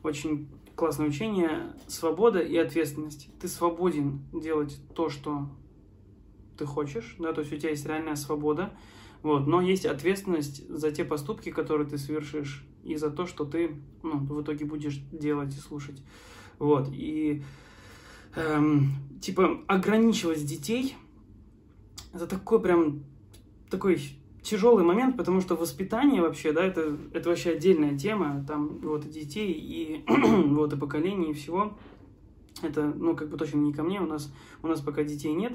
очень классное учение «Свобода и ответственность». Ты свободен делать то, что ты хочешь, да, то есть у тебя есть реальная свобода, вот, но есть ответственность за те поступки, которые ты совершишь, и за то, что ты, ну, в итоге будешь делать и слушать, вот, и, эм, типа, ограничивать детей, это такой прям, такой тяжелый момент, потому что воспитание вообще, да, это, это вообще отдельная тема, там вот и детей, и (clears throat) вот и поколений, и всего. Это, ну, как бы точно не ко мне, у нас, у нас пока детей нет,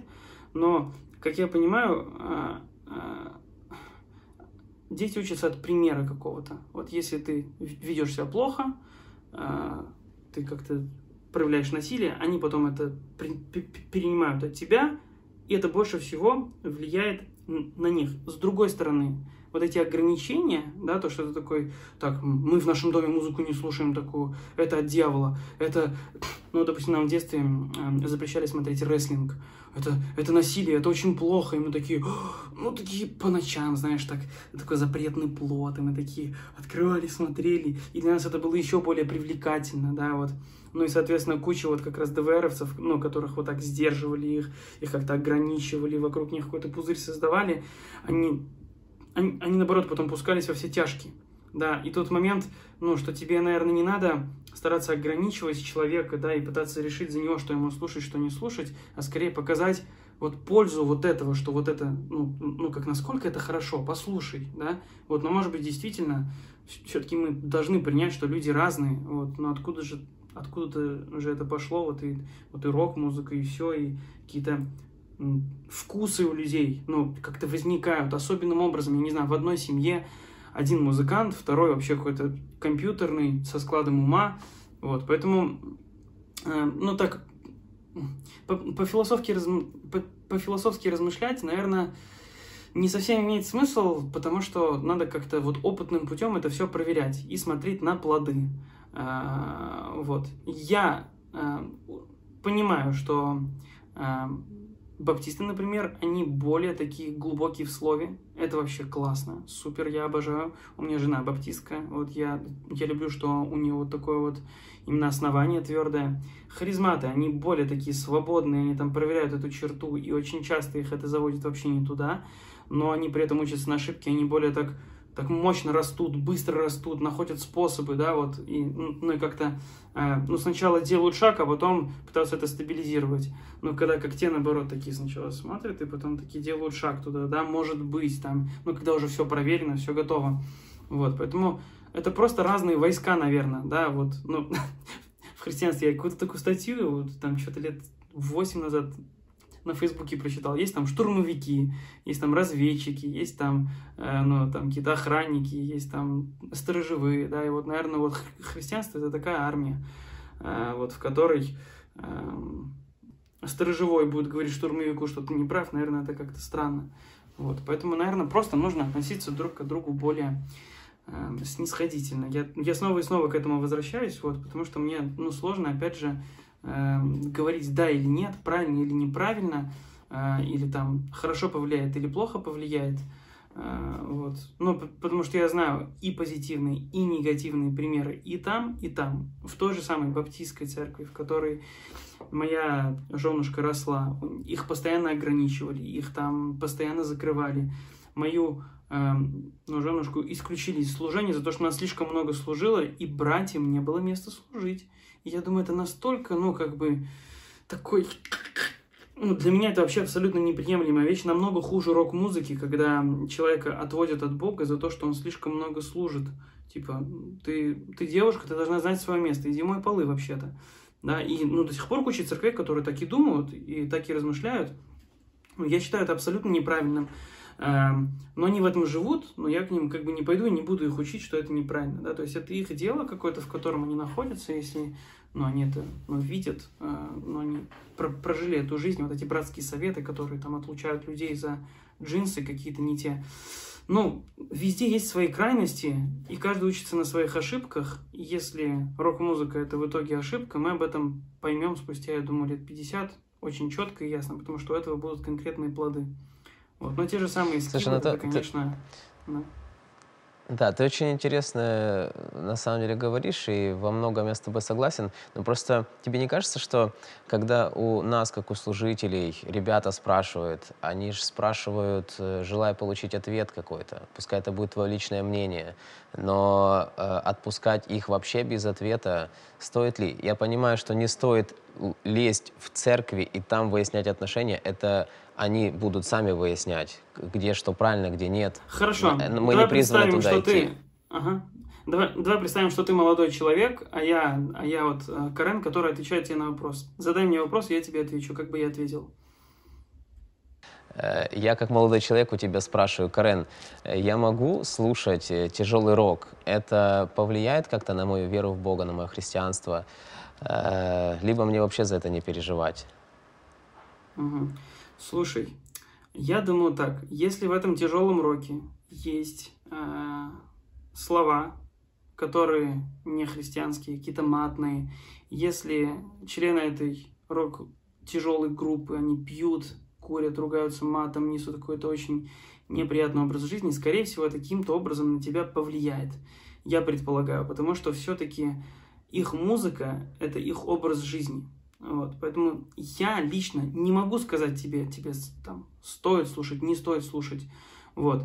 но, как я понимаю, а, а, дети учатся от примера какого-то. Вот если ты ведешь себя плохо, а, ты как-то проявляешь насилие, они потом это перенимают от тебя, и это больше всего влияет на них. С другой стороны, вот эти ограничения, да, то, что это такой, так, мы в нашем доме музыку не слушаем такую, это от дьявола, это, ну, допустим, нам в детстве э, запрещали смотреть рестлинг, это, это насилие, это очень плохо, и мы такие, ну, такие по ночам, знаешь, так, такой запретный плод, и мы такие открывали, смотрели, и для нас это было еще более привлекательно, да, вот, ну и, соответственно, куча вот как раз ДВРовцев, ну, которых вот так сдерживали их, их как-то ограничивали, вокруг них какой-то пузырь создавали, они, они, они, наоборот, потом пускались во все тяжкие. да, и тот момент, ну, что тебе, наверное, не надо стараться ограничивать человека, да, и пытаться решить за него, что ему слушать, что не слушать, а скорее показать вот пользу вот этого, что вот это, ну, ну как насколько это хорошо, послушай, да, вот, но может быть действительно все-таки мы должны принять, что люди разные, вот, но откуда же, откуда-то же это пошло, вот и, вот и рок-музыка, и все, и какие-то вкусы у людей, ну, как-то возникают. Особенным образом, я не знаю, в одной семье один музыкант, второй вообще какой-то компьютерный, со складом ума, вот, поэтому, э, ну, так, по-философски по разм... по, по размышлять, наверное, не совсем имеет смысл, потому что надо как-то вот опытным путем это все проверять и смотреть на плоды. А, вот. Я а, понимаю, что а, баптисты, например, они более такие глубокие в слове. Это вообще классно, супер, я обожаю. У меня жена баптистка, вот я, я люблю, что у нее вот такое вот именно основание твердое. Харизматы, они более такие свободные, они там проверяют эту черту, и очень часто их это заводит вообще не туда но они при этом учатся на ошибке, они более так, так мощно растут, быстро растут, находят способы, да, вот, и, ну, и как-то, э, ну, сначала делают шаг, а потом пытаются это стабилизировать. Но когда как те, наоборот, такие сначала смотрят, и потом такие делают шаг туда, да, может быть, там, ну, когда уже все проверено, все готово. Вот, поэтому это просто разные войска, наверное, да, вот, ну, (laughs) в христианстве я какую-то такую статью, вот, там, что-то лет 8 назад на Фейсбуке прочитал. Есть там штурмовики, есть там разведчики, есть там, э, ну, там какие-то охранники, есть там сторожевые, да, и вот, наверное, вот христианство это такая армия, э, вот в которой э, сторожевой будет говорить штурмовику, что ты не прав, наверное, это как-то странно. Вот, поэтому, наверное, просто нужно относиться друг к другу более э, снисходительно. Я, я снова и снова к этому возвращаюсь, вот, потому что мне, ну, сложно, опять же, э, говорить да или нет, правильно или неправильно, э, или там хорошо повлияет или плохо повлияет. Э, вот. Ну, потому что я знаю и позитивные, и негативные примеры и там, и там. В той же самой баптистской церкви, в которой моя женушка росла, их постоянно ограничивали, их там постоянно закрывали. Мою ну, женушку исключили из служения за то, что она слишком много служила, и братьям не было места служить. И я думаю, это настолько, ну, как бы, такой... Ну, для меня это вообще абсолютно неприемлемая вещь. Намного хуже рок-музыки, когда человека отводят от Бога за то, что он слишком много служит. Типа, ты, ты девушка, ты должна знать свое место. Иди мой полы вообще-то. Да, и ну, до сих пор куча церквей, которые так и думают, и так и размышляют. Я считаю это абсолютно неправильным. Эм, но они в этом живут, но я к ним как бы не пойду и не буду их учить, что это неправильно, да, то есть это их дело какое-то, в котором они находятся, если, ну, они это, ну, видят, э, но они прожили эту жизнь, вот эти братские советы, которые там отлучают людей за джинсы какие-то не те. Ну, везде есть свои крайности, и каждый учится на своих ошибках. Если рок-музыка это в итоге ошибка, мы об этом поймем спустя, я думаю, лет 50, очень четко и ясно, потому что у этого будут конкретные плоды. Вот. Но те же самые скиллы, Слушай, ну, это, конечно... Ты... Да. Да, ты очень интересно на самом деле говоришь, и во многом я с тобой согласен. Но просто тебе не кажется, что когда у нас, как у служителей, ребята спрашивают, они же спрашивают, э, желая получить ответ какой-то, пускай это будет твое личное мнение, но э, отпускать их вообще без ответа стоит ли? Я понимаю, что не стоит лезть в церкви и там выяснять отношения. Это они будут сами выяснять, где что правильно, где нет. Хорошо. Мы давай не призваны туда что идти. Ты... Ага. Давай, давай представим, что ты молодой человек, а я, а я вот э, Карен, который отвечает тебе на вопрос. Задай мне вопрос, я тебе отвечу, как бы я ответил. Э, я как молодой человек у тебя спрашиваю, Карен, э, я могу слушать тяжелый рок? Это повлияет как-то на мою веру в Бога, на мое христианство? Либо мне вообще за это не переживать? Угу. Слушай, я думаю так, если в этом тяжелом роке есть э, слова, которые не христианские, какие-то матные, если члены этой рок тяжелой группы, они пьют, курят, ругаются матом, несут какой-то очень неприятный образ жизни, скорее всего, каким-то образом на тебя повлияет. Я предполагаю, потому что все-таки их музыка – это их образ жизни. Вот, поэтому я лично не могу сказать тебе, тебе там стоит слушать, не стоит слушать. Вот.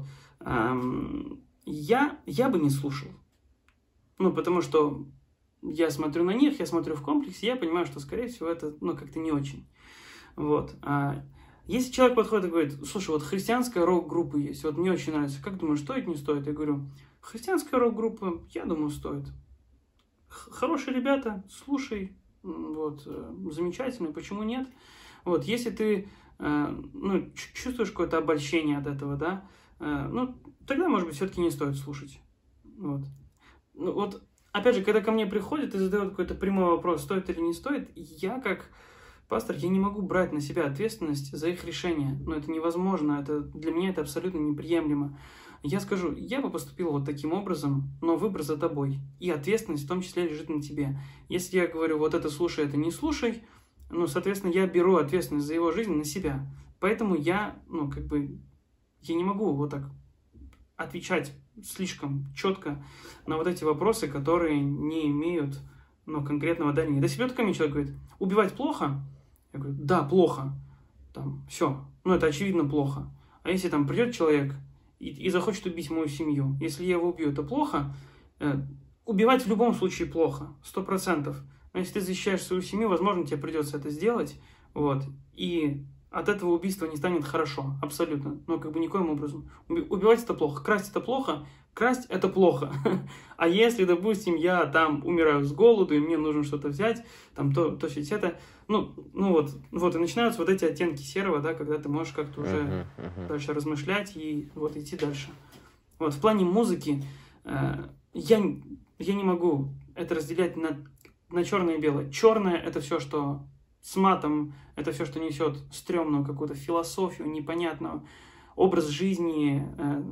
я, я бы не слушал. Ну, потому что я смотрю на них, я смотрю в комплексе, я понимаю, что, скорее всего, это, ну, как-то не очень. Вот. А если человек подходит и говорит, слушай, вот христианская рок-группа есть, вот мне очень нравится, как думаешь, стоит, не стоит? Я говорю, христианская рок-группа, я думаю, стоит. Хорошие ребята, слушай, вот, э, замечательно, почему нет? Вот, если ты, э, ну, чувствуешь какое-то обольщение от этого, да, э, ну, тогда, может быть, все-таки не стоит слушать. Вот. Ну, вот, опять же, когда ко мне приходят и задают какой-то прямой вопрос, стоит или не стоит, я как пастор, я не могу брать на себя ответственность за их решение. Но это невозможно, это, для меня это абсолютно неприемлемо. Я скажу, я бы поступил вот таким образом, но выбор за тобой. И ответственность в том числе лежит на тебе. Если я говорю, вот это слушай, это не слушай, ну, соответственно, я беру ответственность за его жизнь на себя. Поэтому я, ну, как бы, я не могу вот так отвечать слишком четко на вот эти вопросы, которые не имеют, ну, конкретного дания. До себя ко мне человек говорит, убивать плохо? Я говорю, да, плохо. Там, все. Ну, это очевидно плохо. А если там придет человек и, и захочет убить мою семью. Если я его убью, это плохо. Э, убивать в любом случае плохо, сто процентов. Но если ты защищаешь свою семью, возможно, тебе придется это сделать. Вот. И от этого убийства не станет хорошо, абсолютно. Но как бы никоим образом. Убивать это плохо, красть это плохо, красть это плохо. (laughs) а если, допустим, я там умираю с голоду, и мне нужно что-то взять, там то, то есть это, ну, ну вот, вот, и начинаются вот эти оттенки серого, да, когда ты можешь как-то уже uh-huh, uh-huh. дальше размышлять и вот идти дальше. Вот, в плане музыки э, я, я не могу это разделять на, на черное и белое. Черное это все, что с матом, это все, что несет стрёмную какую-то философию, непонятную, образ жизни, э,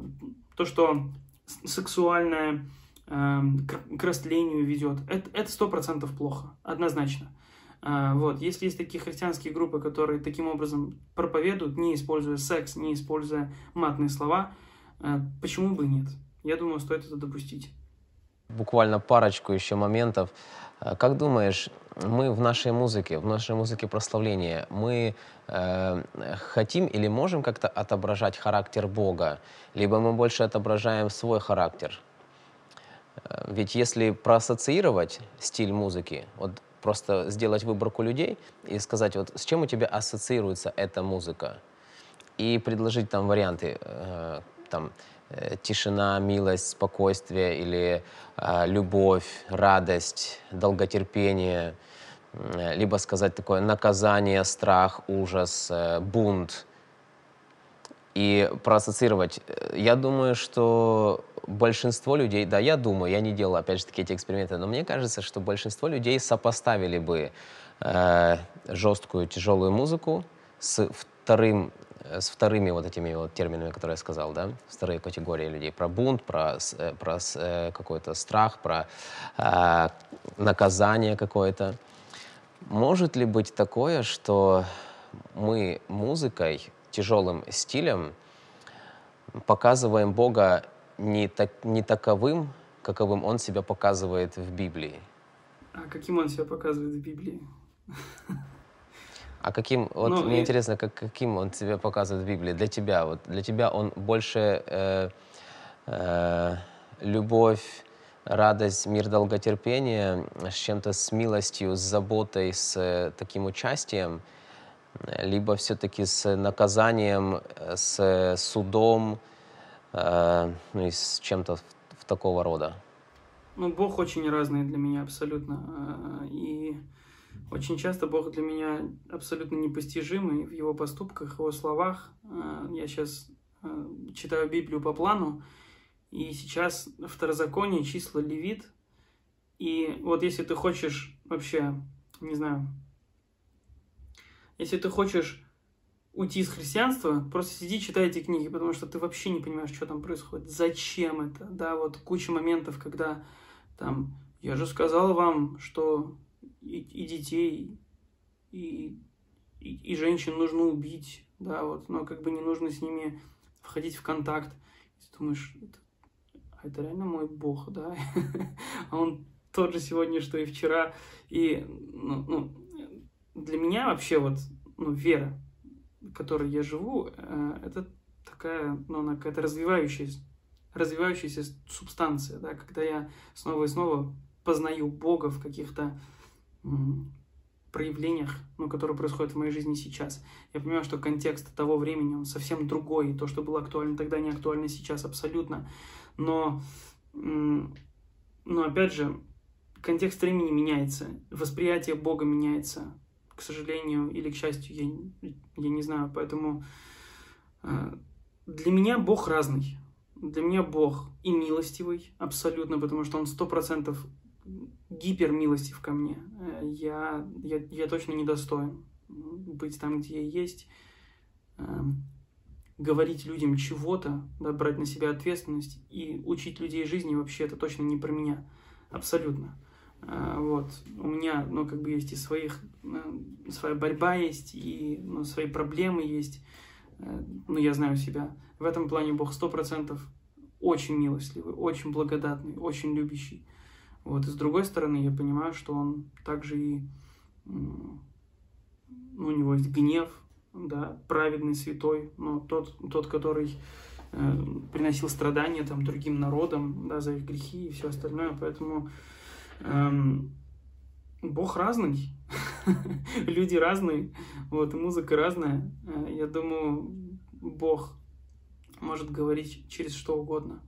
то, что сексуальное э, к растлению ведет. Это сто процентов плохо, однозначно. Э, вот. Если есть такие христианские группы, которые таким образом проповедуют, не используя секс, не используя матные слова, э, почему бы нет? Я думаю, стоит это допустить. Буквально парочку еще моментов. Э, как думаешь, мы в нашей музыке, в нашей музыке прославления, мы э, хотим или можем как-то отображать характер Бога, либо мы больше отображаем свой характер? Э, ведь если проассоциировать стиль музыки, вот просто сделать выборку людей и сказать, вот с чем у тебя ассоциируется эта музыка, и предложить там варианты, э, там, тишина, милость, спокойствие или э, любовь, радость, долготерпение, э, либо сказать такое наказание, страх, ужас, э, бунт и проассоциировать. Я думаю, что большинство людей, да, я думаю, я не делал, опять же таки, эти эксперименты, но мне кажется, что большинство людей сопоставили бы э, жесткую, тяжелую музыку с вторым Э, с вторыми вот этими вот терминами, которые я сказал, да, вторые категории людей, про бунт, про, э, про э, какой-то страх, про э, наказание какое-то. Может ли быть такое, что мы музыкой, тяжелым стилем показываем Бога не, так, не таковым, каковым Он себя показывает в Библии? А каким Он себя показывает в Библии? (laughs) А каким, вот ну, мне и... интересно, как, каким он тебе показывает в Библии, для тебя, вот для тебя он больше э, э, любовь, радость, мир, долготерпение с чем-то, с милостью, с заботой, с э, таким участием, либо все-таки с наказанием, с судом, э, ну и с чем-то в, в такого рода? Ну, Бог очень разный для меня абсолютно. Э, и очень часто Бог для меня абсолютно непостижимый в его поступках, в его словах. Э, я сейчас э, читаю Библию по плану, и сейчас второзаконие, числа левит. И вот если ты хочешь вообще, не знаю, если ты хочешь уйти из христианства, просто сиди, читай эти книги, потому что ты вообще не понимаешь, что там происходит, зачем это, да, вот куча моментов, когда там, я же сказал вам, что и, и детей, и, и, и женщин нужно убить, да, вот, но как бы не нужно с ними входить в контакт. И ты думаешь, это, а это реально мой бог, да, (laughs) а он тот же сегодня, что и вчера, и, ну, ну, для меня вообще вот, ну, вера, которой я живу, э, это такая, ну, она какая-то развивающаяся, развивающаяся субстанция, да, когда я снова и снова познаю Бога в каких-то проявлениях, ну, которые происходят в моей жизни сейчас. Я понимаю, что контекст того времени, он совсем другой, и то, что было актуально тогда, не актуально сейчас абсолютно. Но, но опять же, контекст времени меняется, восприятие Бога меняется, к сожалению или к счастью, я, я не знаю, поэтому э, для меня Бог разный. Для меня Бог и милостивый, абсолютно, потому что Он сто процентов гипер милостив ко мне. Э, я, я, я точно недостоин быть там, где я есть, эм, говорить людям чего-то, да, брать на себя ответственность и учить людей жизни вообще это точно не про меня. Абсолютно. Э, вот. У меня, ну, как бы есть и своих, э, своя борьба есть, и ну, свои проблемы есть. Ну, я знаю себя. В этом плане Бог сто процентов очень милостливый, очень благодатный, очень любящий. Вот. И с другой стороны, я понимаю, что он также и ну, у него есть гнев, да, праведный, святой, но тот, тот который э, приносил страдания там, другим народам да, за их грехи и все остальное. Поэтому эм, Бог разный, (laughs) люди разные, вот, и музыка разная. Э, я думаю, Бог может говорить через что угодно.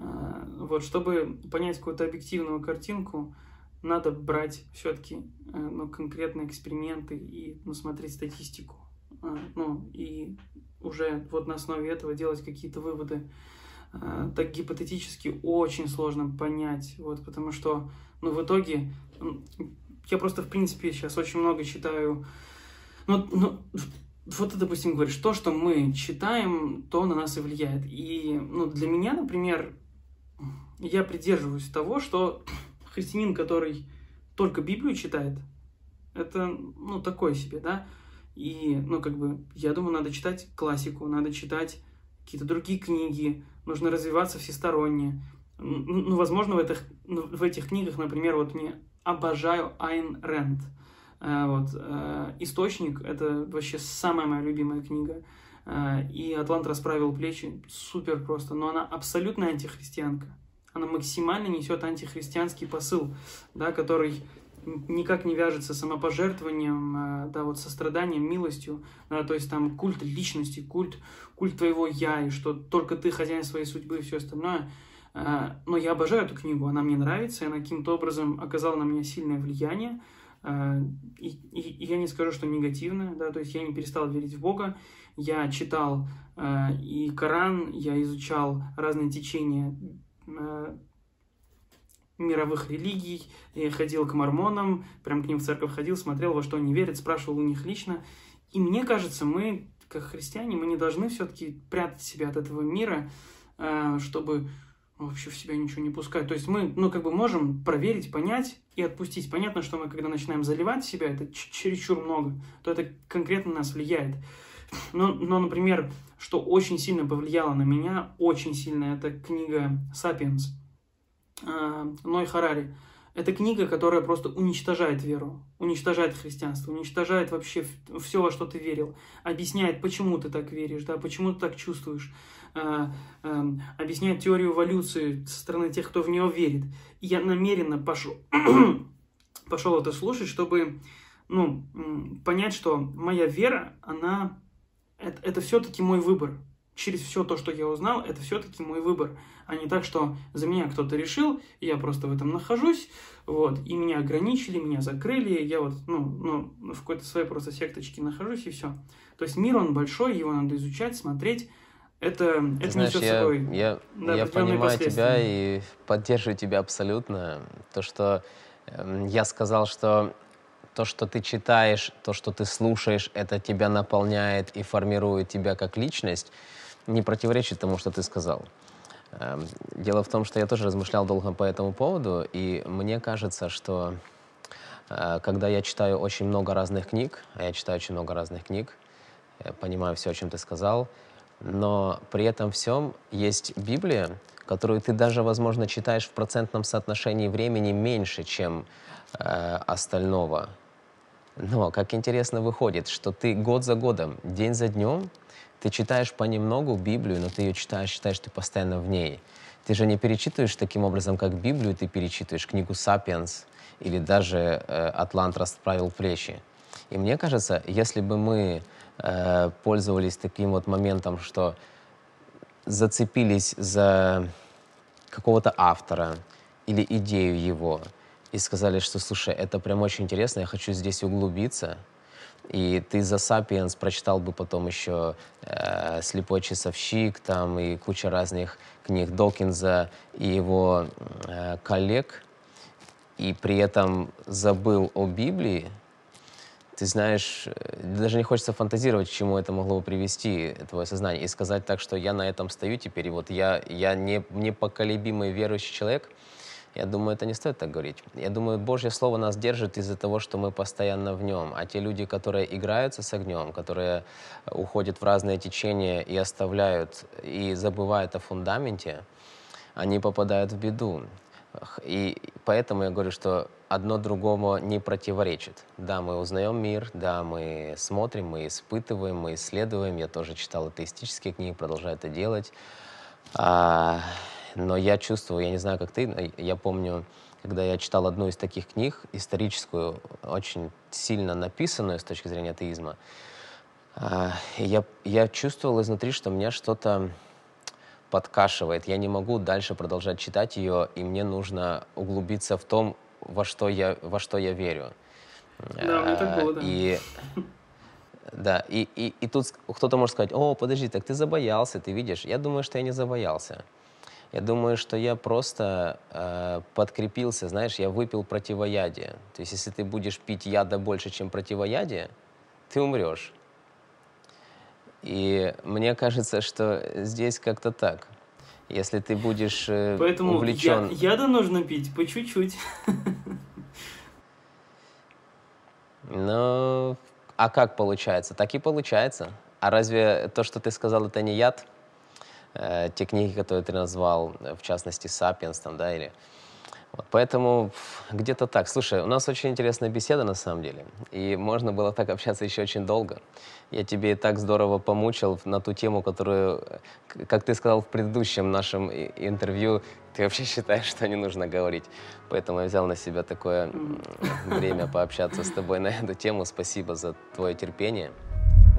А, вот, чтобы понять какую-то объективную картинку, надо брать все-таки э, ну, конкретные эксперименты и ну, смотреть статистику. А, ну, и уже вот на основе этого делать какие-то выводы. Так гипотетически очень сложно понять, вот, потому что, ну, в итоге, я просто, в принципе, сейчас очень много читаю, ну, ну вот ты, допустим, говоришь, то, что мы читаем, то на нас и влияет. И, ну, для меня, например, я придерживаюсь того, что христианин, который только Библию читает, это, ну, такое себе, да, и, ну, как бы, я думаю, надо читать классику, надо читать какие-то другие книги, нужно развиваться всесторонне. Ну, возможно, в этих, ну, в этих книгах, например, вот мне обожаю Айн Рэнд. Э, вот, э, «Источник» — это вообще самая моя любимая книга. Э, и «Атлант расправил плечи» супер просто, но она абсолютно антихристианка. Она максимально несет антихристианский посыл, да, который никак не вяжется с самопожертвованием, э, да, вот состраданием, милостью, да, то есть там культ личности, культ, культ твоего я, и что только ты хозяин своей судьбы и все остальное. Э, но я обожаю эту книгу, она мне нравится, и она каким-то образом оказала на меня сильное влияние, и, и, и я не скажу, что негативное, да, то есть я не перестал верить в Бога, я читал и Коран, я изучал разные течения Э, мировых религий, я ходил к мормонам, прям к ним в церковь ходил, смотрел, во что они верят, спрашивал у них лично. И мне кажется, мы, как христиане, мы не должны все-таки прятать себя от этого мира, э, чтобы вообще в себя ничего не пускать. То есть мы, ну, как бы можем проверить, понять и отпустить. Понятно, что мы, когда начинаем заливать себя, это чересчур много, то это конкретно нас влияет. Но, но, например, что очень сильно повлияло на меня, очень сильно, это книга «Сапиенс» э, Ной Харари. Это книга, которая просто уничтожает веру, уничтожает христианство, уничтожает вообще все, во что ты верил, объясняет, почему ты так веришь, да, почему ты так чувствуешь, объясняет теорию эволюции со стороны тех, кто в нее верит. И я намеренно пошел, (clears throat) пошел это слушать, чтобы ну, понять, что моя вера, она это, это все-таки мой выбор. Через все то, что я узнал, это все-таки мой выбор. А не так, что за меня кто-то решил, я просто в этом нахожусь, вот, и меня ограничили, меня закрыли, я вот, ну, ну в какой-то своей просто секточке нахожусь, и все. То есть мир, он большой, его надо изучать, смотреть, это, Ты это знаешь, я, собой я, да, я понимаю тебя и поддерживаю тебя абсолютно. То, что э, я сказал, что то, что ты читаешь, то, что ты слушаешь, это тебя наполняет и формирует тебя как личность, не противоречит тому, что ты сказал. Эм, дело в том, что я тоже размышлял долго по этому поводу, и мне кажется, что э, когда я читаю очень много разных книг, а я читаю очень много разных книг, я понимаю все, о чем ты сказал, но при этом всем есть Библия, которую ты даже, возможно, читаешь в процентном соотношении времени меньше, чем э, остального Но как интересно выходит, что ты год за годом, день за днем, ты читаешь понемногу Библию, но ты ее читаешь, читаешь, ты постоянно в ней. Ты же не перечитываешь таким образом, как Библию, ты перечитываешь книгу «Сапиенс» или даже э, «Атлант расправил плечи». И мне кажется, если бы мы э, пользовались таким вот моментом, что зацепились за какого-то автора или идею его и сказали, что, слушай, это прям очень интересно, я хочу здесь углубиться, и ты за «Сапиенс» прочитал бы потом еще э, «Слепой часовщик» там и куча разных книг Докинза и его э, коллег, и при этом забыл о Библии, ты знаешь, э, даже не хочется фантазировать, к чему это могло бы привести, твое сознание, и сказать так, что я на этом стою теперь, и вот я, я не, непоколебимый верующий человек, я думаю, это не стоит так говорить. Я думаю, Божье Слово нас держит из-за того, что мы постоянно в нем. А те люди, которые играются с огнем, которые уходят в разные течения и оставляют, и забывают о фундаменте, они попадают в беду. И поэтому я говорю, что одно другому не противоречит. Да, мы узнаем мир, да, мы смотрим, мы испытываем, мы исследуем. Я тоже читал атеистические книги, продолжаю это делать. А, но я чувствую, я не знаю, как ты, я помню, когда я читал одну из таких книг, историческую, очень сильно написанную с точки зрения атеизма, а, я, я чувствовал изнутри, что меня что-то подкашивает. Я не могу дальше продолжать читать ее, и мне нужно углубиться в том, во что я, во что я верю. Да, мне так было, да. И, да, и, и, и тут кто-то может сказать, о, подожди, так ты забоялся, ты видишь. Я думаю, что я не забоялся. Я думаю, что я просто э, подкрепился, знаешь, я выпил противоядие. То есть, если ты будешь пить яда больше, чем противоядие, ты умрешь. И мне кажется, что здесь как-то так. Если ты будешь Поэтому увлечен... я, яда нужно пить по чуть-чуть. Ну, а как получается? Так и получается. А разве то, что ты сказал, это не яд? Э, те книги, которые ты назвал, в частности, «Сапиенс», там, да, или вот, поэтому где-то так. Слушай, у нас очень интересная беседа на самом деле, и можно было так общаться еще очень долго. Я тебе и так здорово помучил на ту тему, которую, как ты сказал в предыдущем нашем интервью, ты вообще считаешь, что не нужно говорить. Поэтому я взял на себя такое время пообщаться с тобой на эту тему. Спасибо за твое терпение.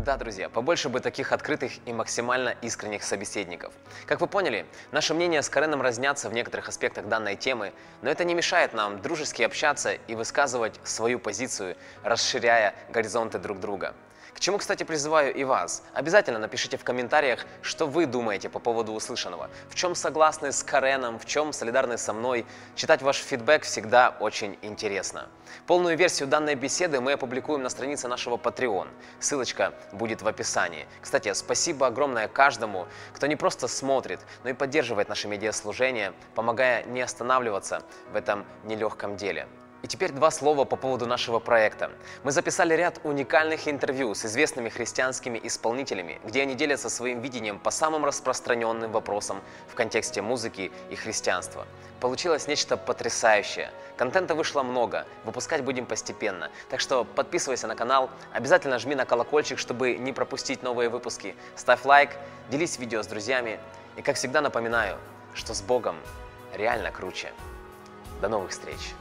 Да, друзья, побольше бы таких открытых и максимально искренних собеседников. Как вы поняли, наши мнения с Кареном разнятся в некоторых аспектах данной темы, но это не мешает нам дружески общаться и высказывать свою позицию, расширяя горизонты друг друга. К чему, кстати, призываю и вас. Обязательно напишите в комментариях, что вы думаете по поводу услышанного. В чем согласны с Кареном, в чем солидарны со мной. Читать ваш фидбэк всегда очень интересно. Полную версию данной беседы мы опубликуем на странице нашего Patreon. Ссылочка будет в описании. Кстати, спасибо огромное каждому, кто не просто смотрит, но и поддерживает наше медиаслужение, помогая не останавливаться в этом нелегком деле. И теперь два слова по поводу нашего проекта. Мы записали ряд уникальных интервью с известными христианскими исполнителями, где они делятся своим видением по самым распространенным вопросам в контексте музыки и христианства. Получилось нечто потрясающее. Контента вышло много, выпускать будем постепенно. Так что подписывайся на канал, обязательно жми на колокольчик, чтобы не пропустить новые выпуски. Ставь лайк, делись видео с друзьями. И как всегда напоминаю, что с Богом реально круче. До новых встреч!